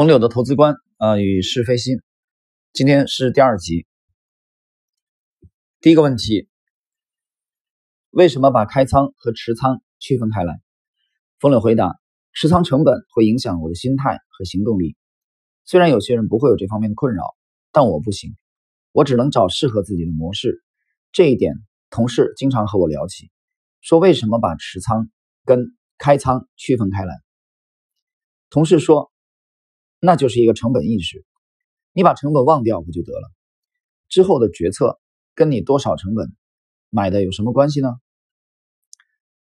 冯柳的投资观啊与是非心，今天是第二集。第一个问题，为什么把开仓和持仓区分开来？冯柳回答：持仓成本会影响我的心态和行动力。虽然有些人不会有这方面的困扰，但我不行，我只能找适合自己的模式。这一点，同事经常和我聊起，说为什么把持仓跟开仓区分开来？同事说。那就是一个成本意识，你把成本忘掉不就得了？之后的决策跟你多少成本买的有什么关系呢？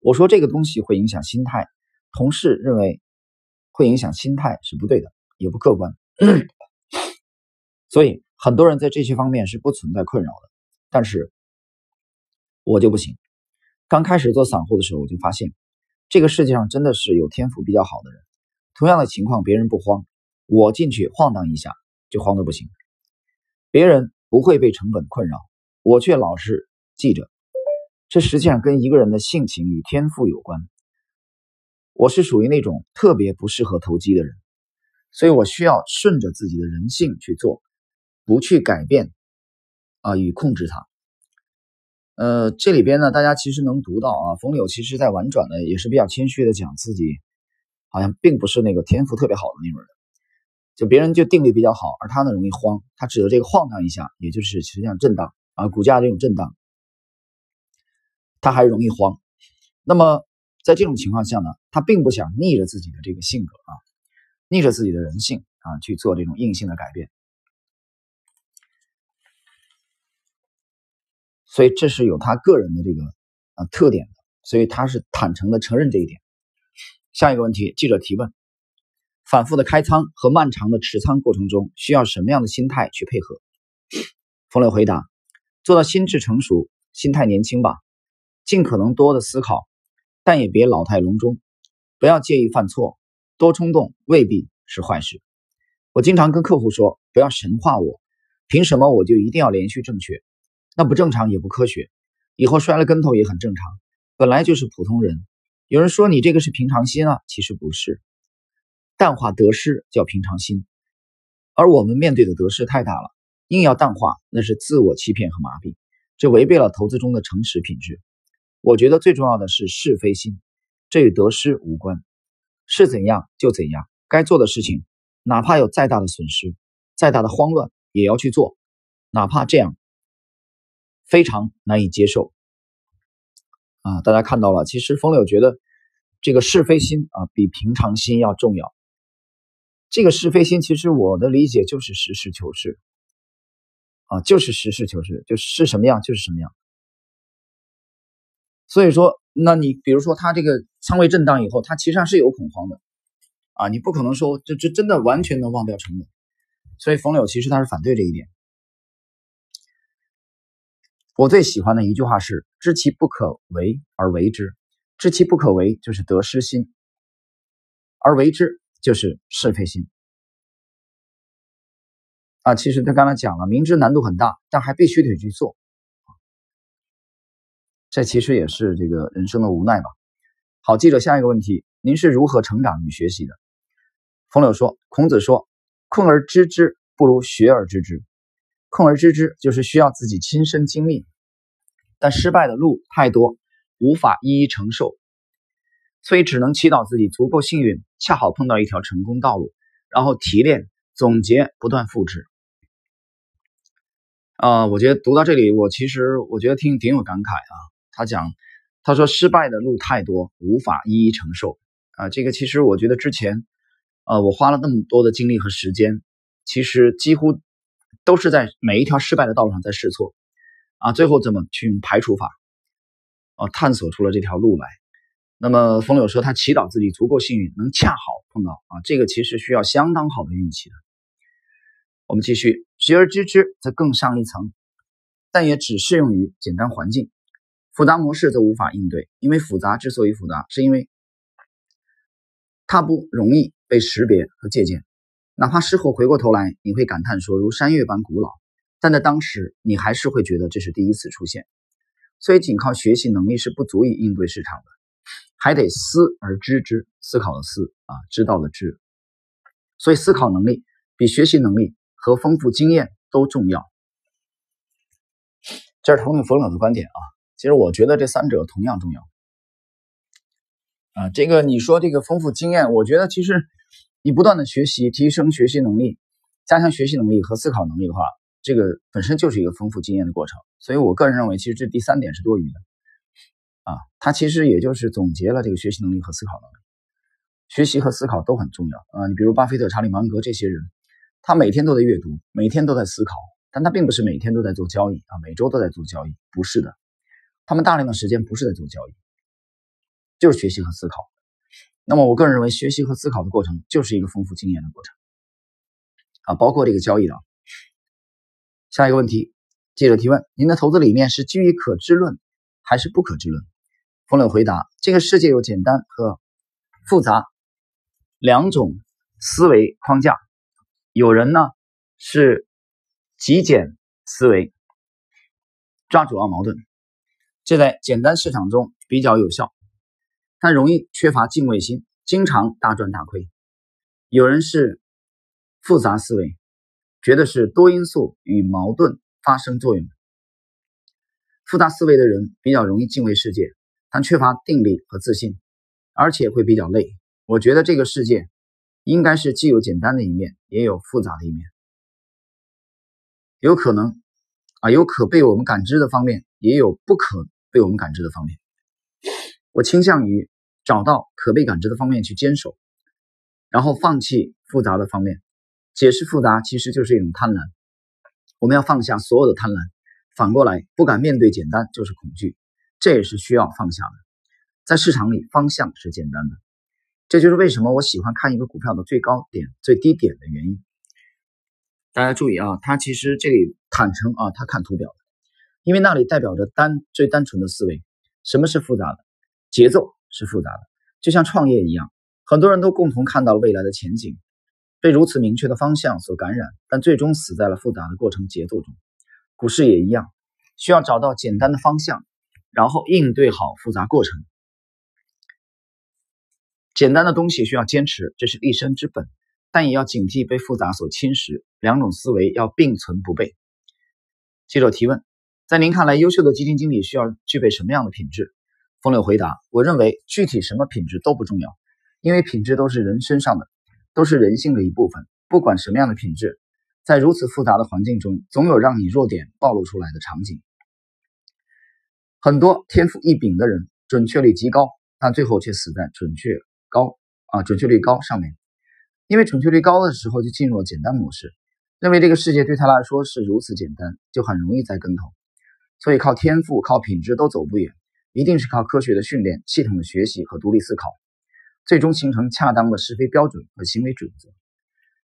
我说这个东西会影响心态，同事认为会影响心态是不对的，也不客观。所以很多人在这些方面是不存在困扰的，但是我就不行。刚开始做散户的时候，我就发现这个世界上真的是有天赋比较好的人，同样的情况别人不慌。我进去晃荡一下就慌得不行，别人不会被成本困扰，我却老是记着。这实际上跟一个人的性情与天赋有关。我是属于那种特别不适合投机的人，所以我需要顺着自己的人性去做，不去改变啊与控制它。呃，这里边呢，大家其实能读到啊，冯柳其实在婉转的也是比较谦虚的讲自己，好像并不是那个天赋特别好的那种人。就别人就定力比较好，而他呢容易慌。他指的这个晃荡一下，也就是实际上震荡啊，股价这种震荡，他还容易慌。那么在这种情况下呢，他并不想逆着自己的这个性格啊，逆着自己的人性啊去做这种硬性的改变。所以这是有他个人的这个啊特点的，所以他是坦诚的承认这一点。下一个问题，记者提问。反复的开仓和漫长的持仓过程中，需要什么样的心态去配合？冯磊回答：做到心智成熟、心态年轻吧，尽可能多的思考，但也别老态龙钟，不要介意犯错，多冲动未必是坏事。我经常跟客户说，不要神化我，凭什么我就一定要连续正确？那不正常也不科学，以后摔了跟头也很正常，本来就是普通人。有人说你这个是平常心啊，其实不是。淡化得失叫平常心，而我们面对的得失太大了，硬要淡化，那是自我欺骗和麻痹，这违背了投资中的诚实品质。我觉得最重要的是是非心，这与得失无关，是怎样就怎样，该做的事情，哪怕有再大的损失，再大的慌乱，也要去做，哪怕这样非常难以接受。啊，大家看到了，其实风柳觉得这个是非心啊，比平常心要重要。这个是非心，其实我的理解就是实事求是，啊，就是实事求是，就是什么样就是什么样。所以说，那你比如说他这个仓位震荡以后，他其实上是有恐慌的，啊，你不可能说这这真的完全能忘掉成本。所以冯柳其实他是反对这一点。我最喜欢的一句话是：知其不可为而为之，知其不可为就是得失心，而为之。就是是非心啊！其实他刚才讲了，明知难度很大，但还必须得去做，这其实也是这个人生的无奈吧。好，记者下一个问题：您是如何成长与学习的？冯柳说：“孔子说，困而知之不如学而知之。困而知之就是需要自己亲身经历，但失败的路太多，无法一一承受。”所以只能祈祷自己足够幸运，恰好碰到一条成功道路，然后提炼、总结、不断复制。啊，我觉得读到这里，我其实我觉得挺挺有感慨啊。他讲，他说失败的路太多，无法一一承受。啊，这个其实我觉得之前，呃，我花了那么多的精力和时间，其实几乎都是在每一条失败的道路上在试错。啊，最后怎么去用排除法，啊，探索出了这条路来。那么冯柳说，他祈祷自己足够幸运，能恰好碰到啊，这个其实需要相当好的运气的。我们继续，学而知之则更上一层，但也只适用于简单环境，复杂模式则无法应对。因为复杂之所以复杂，是因为它不容易被识别和借鉴。哪怕事后回过头来，你会感叹说如山岳般古老，但在当时你还是会觉得这是第一次出现。所以，仅靠学习能力是不足以应对市场的。还得思而知之，思考的思啊，知道的知。所以思考能力比学习能力和丰富经验都重要。这是同理冯老的观点啊。其实我觉得这三者同样重要。啊，这个你说这个丰富经验，我觉得其实你不断的学习，提升学习能力，加强学习能力和思考能力的话，这个本身就是一个丰富经验的过程。所以我个人认为，其实这第三点是多余的。啊，它其实也就是总结了这个学习能力和思考能力，学习和思考都很重要啊。你比如巴菲特、查理芒格这些人，他每天都在阅读，每天都在思考，但他并不是每天都在做交易啊，每周都在做交易，不是的，他们大量的时间不是在做交易，就是学习和思考。那么我个人认为，学习和思考的过程就是一个丰富经验的过程啊，包括这个交易的。下一个问题，记者提问：您的投资理念是基于可知论还是不可知论？冯柳回答：这个世界有简单和复杂两种思维框架，有人呢是极简思维，抓主要矛盾，这在简单市场中比较有效，但容易缺乏敬畏心，经常大赚大亏。有人是复杂思维，觉得是多因素与矛盾发生作用。复杂思维的人比较容易敬畏世界。但缺乏定力和自信，而且会比较累。我觉得这个世界应该是既有简单的一面，也有复杂的一面，有可能啊，有可被我们感知的方面，也有不可被我们感知的方面。我倾向于找到可被感知的方面去坚守，然后放弃复杂的方面。解释复杂其实就是一种贪婪，我们要放下所有的贪婪。反过来，不敢面对简单就是恐惧。这也是需要放下的，在市场里方向是简单的，这就是为什么我喜欢看一个股票的最高点、最低点的原因。大家注意啊，他其实这里坦诚啊，他看图表，因为那里代表着单最单纯的思维。什么是复杂的？节奏是复杂的，就像创业一样，很多人都共同看到了未来的前景，被如此明确的方向所感染，但最终死在了复杂的过程节奏中。股市也一样，需要找到简单的方向。然后应对好复杂过程，简单的东西需要坚持，这是立身之本，但也要警惕被复杂所侵蚀。两种思维要并存不悖。记者提问：在您看来，优秀的基金经理需要具备什么样的品质？风柳回答：我认为具体什么品质都不重要，因为品质都是人身上的，都是人性的一部分。不管什么样的品质，在如此复杂的环境中，总有让你弱点暴露出来的场景。很多天赋异禀的人，准确率极高，但最后却死在准确高啊准确率高上面。因为准确率高的时候就进入了简单模式，认为这个世界对他来说是如此简单，就很容易栽跟头。所以靠天赋、靠品质都走不远，一定是靠科学的训练、系统的学习和独立思考，最终形成恰当的是非标准和行为准则。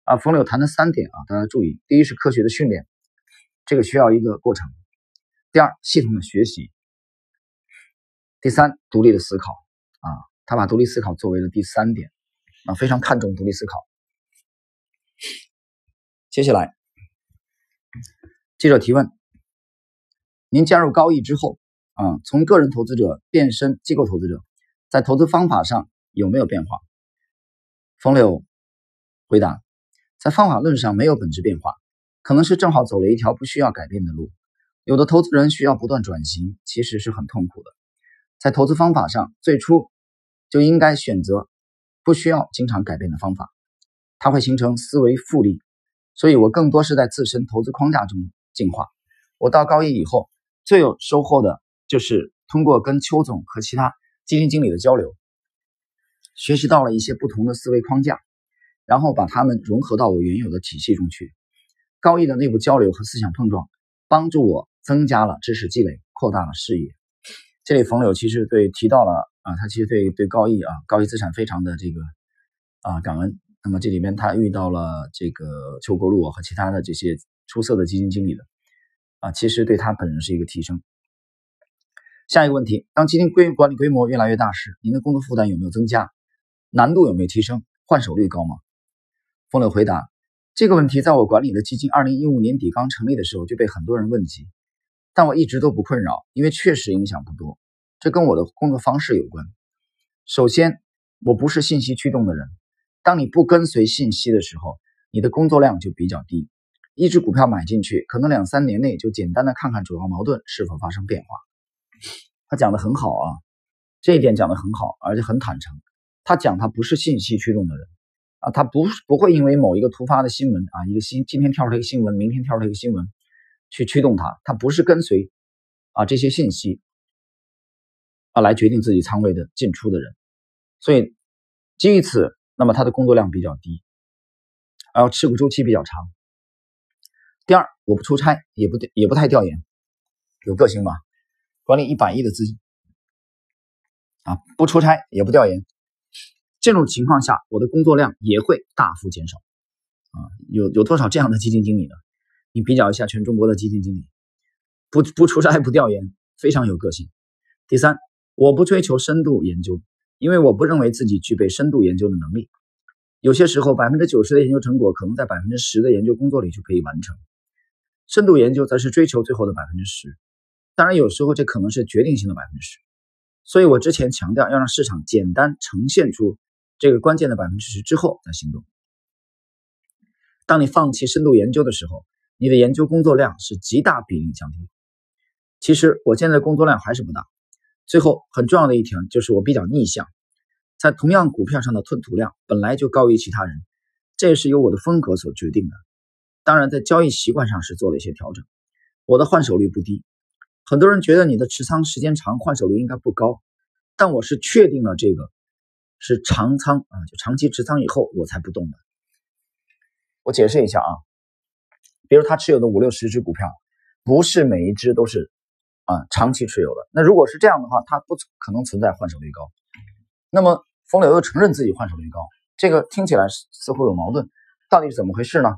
啊，冯柳谈的三点啊，大家注意：第一是科学的训练，这个需要一个过程；第二，系统的学习。第三，独立的思考啊，他把独立思考作为了第三点啊，非常看重独立思考。接下来，记者提问：您加入高毅之后啊，从个人投资者变身机构投资者，在投资方法上有没有变化？冯柳回答：在方法论上没有本质变化，可能是正好走了一条不需要改变的路。有的投资人需要不断转型，其实是很痛苦的。在投资方法上，最初就应该选择不需要经常改变的方法，它会形成思维复利。所以我更多是在自身投资框架中进化。我到高一以后，最有收获的就是通过跟邱总和其他基金经理的交流，学习到了一些不同的思维框架，然后把它们融合到我原有的体系中去。高一的内部交流和思想碰撞，帮助我增加了知识积累，扩大了视野。这里冯柳其实对提到了啊，他其实对对高毅啊高毅资产非常的这个啊感恩。那么这里面他遇到了这个邱国禄和其他的这些出色的基金经理的啊，其实对他本人是一个提升。下一个问题，当基金规管理规模越来越大时，您的工作负担有没有增加？难度有没有提升？换手率高吗？冯柳回答这个问题，在我管理的基金二零一五年底刚成立的时候就被很多人问及。但我一直都不困扰，因为确实影响不多。这跟我的工作方式有关。首先，我不是信息驱动的人，当你不跟随信息的时候，你的工作量就比较低。一只股票买进去，可能两三年内就简单的看看主要矛盾是否发生变化。他讲的很好啊，这一点讲的很好，而且很坦诚。他讲他不是信息驱动的人啊，他不不会因为某一个突发的新闻啊，一个新今天跳出来一个新闻，明天跳出来一个新闻去驱动他，他不是跟随啊这些信息啊来决定自己仓位的进出的人。所以基于此，那么他的工作量比较低，然后持股周期比较长。第二，我不出差，也不也不太调研，有个性吧？管理一百亿的资金啊，不出差也不调研，这种情况下，我的工作量也会大幅减少啊。有有多少这样的基金经理呢？你比较一下全中国的基金经理，不不出差不调研，非常有个性。第三，我不追求深度研究，因为我不认为自己具备深度研究的能力。有些时候，百分之九十的研究成果，可能在百分之十的研究工作里就可以完成。深度研究则是追求最后的百分之十，当然有时候这可能是决定性的百分之十。所以我之前强调要让市场简单呈现出这个关键的百分之十之后再行动。当你放弃深度研究的时候，你的研究工作量是极大比例降低。其实我现在工作量还是不大。最后很重要的一条就是我比较逆向，在同样股票上的吞吐量本来就高于其他人，这也是由我的风格所决定的。当然，在交易习惯上是做了一些调整。我的换手率不低，很多人觉得你的持仓时间长，换手率应该不高。但我是确定了这个是长仓啊，就长期持仓以后我才不动的。我解释一下啊，比如他持有的五六十只股票，不是每一只都是啊长期持有的。那如果是这样的话，他不可能存在换手率高。那么冯柳又承认自己换手率高，这个听起来似乎有矛盾，到底是怎么回事呢？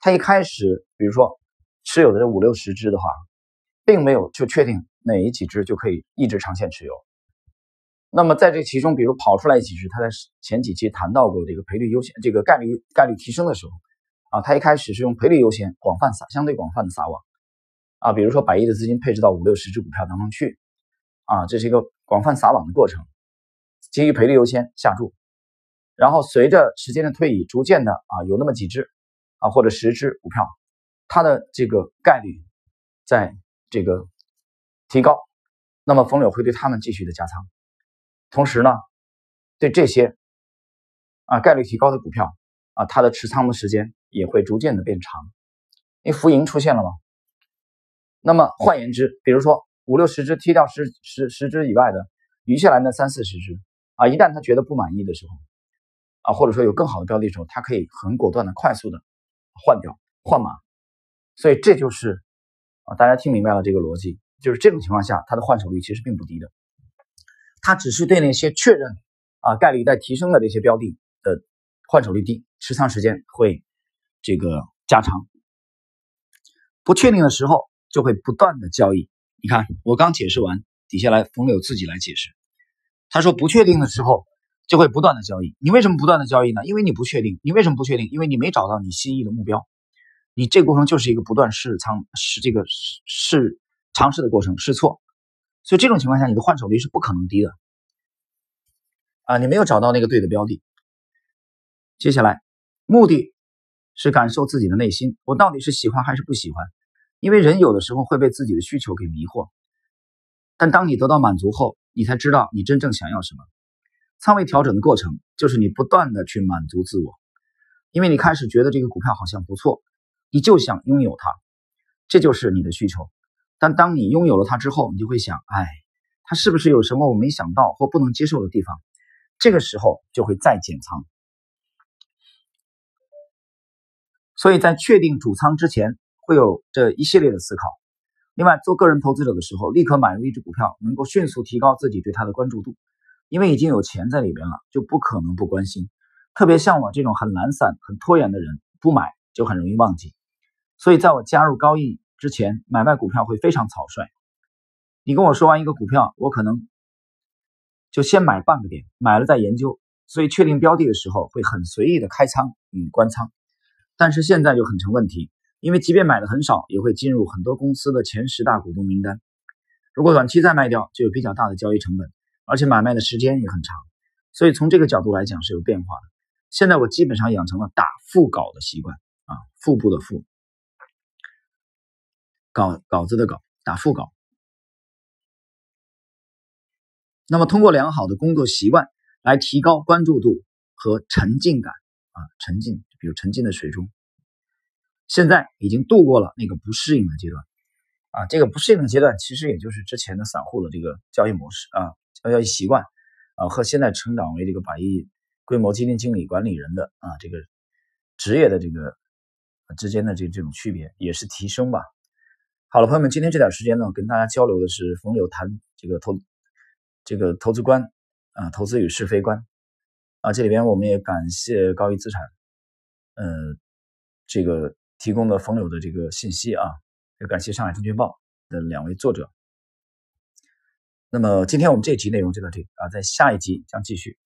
他一开始，比如说持有的这五六十只的话，并没有就确定哪一几只就可以一直长线持有。那么在这其中，比如跑出来几只，他在前几期谈到过这个赔率优先、这个概率概率提升的时候，啊，他一开始是用赔率优先、广泛撒相对广泛的撒网，啊，比如说百亿的资金配置到五六十只股票当中去，啊，这是一个广泛撒网的过程，基于赔率优先下注，然后随着时间的推移，逐渐的啊，有那么几只。啊，或者十只股票，它的这个概率在这个提高，那么冯柳会对他们继续的加仓，同时呢，对这些啊概率提高的股票啊，它的持仓的时间也会逐渐的变长，因为浮盈出现了嘛。那么换言之，比如说五六十只踢掉十十十只以外的，余下来那三四十只啊，一旦他觉得不满意的时候啊，或者说有更好的标的时候，他可以很果断的、快速的。换掉换码，所以这就是啊，大家听明白了这个逻辑，就是这种情况下，它的换手率其实并不低的，它只是对那些确认啊概率在提升的这些标的的换手率低，持仓时间会这个加长，不确定的时候就会不断的交易。你看我刚解释完，底下来冯柳自己来解释，他说不确定的时候。就会不断的交易，你为什么不断的交易呢？因为你不确定，你为什么不确定？因为你没找到你心仪的目标，你这个过程就是一个不断试仓、试这个试尝试的过程，试错，所以这种情况下，你的换手率是不可能低的啊！你没有找到那个对的标的。接下来，目的是感受自己的内心，我到底是喜欢还是不喜欢？因为人有的时候会被自己的需求给迷惑，但当你得到满足后，你才知道你真正想要什么。仓位调整的过程就是你不断的去满足自我，因为你开始觉得这个股票好像不错，你就想拥有它，这就是你的需求。但当你拥有了它之后，你就会想，哎，它是不是有什么我没想到或不能接受的地方？这个时候就会再减仓。所以在确定主仓之前，会有这一系列的思考。另外，做个人投资者的时候，立刻买入一只股票，能够迅速提高自己对它的关注度。因为已经有钱在里边了，就不可能不关心。特别像我这种很懒散、很拖延的人，不买就很容易忘记。所以在我加入高毅之前，买卖股票会非常草率。你跟我说完一个股票，我可能就先买半个点，买了再研究。所以确定标的的时候，会很随意的开仓与关仓。但是现在就很成问题，因为即便买的很少，也会进入很多公司的前十大股东名单。如果短期再卖掉，就有比较大的交易成本。而且买卖的时间也很长，所以从这个角度来讲是有变化的。现在我基本上养成了打腹稿的习惯啊，腹部的腹，稿稿子的稿，打腹稿。那么通过良好的工作习惯来提高关注度和沉浸感啊，沉浸，比如沉浸在水中。现在已经度过了那个不适应的阶段啊，这个不适应的阶段其实也就是之前的散户的这个交易模式啊，交易习惯啊，和现在成长为这个百亿规模基金经理管理人的啊这个职业的这个之间的这这种区别也是提升吧。好了，朋友们，今天这点时间呢，跟大家交流的是冯柳谈这个投。这个投资观啊，投资与是非观啊，这里边我们也感谢高一资产，呃，这个提供的冯柳的这个信息啊，也感谢上海证券报的两位作者。那么今天我们这一集内容就到这里啊，在下一集将继续。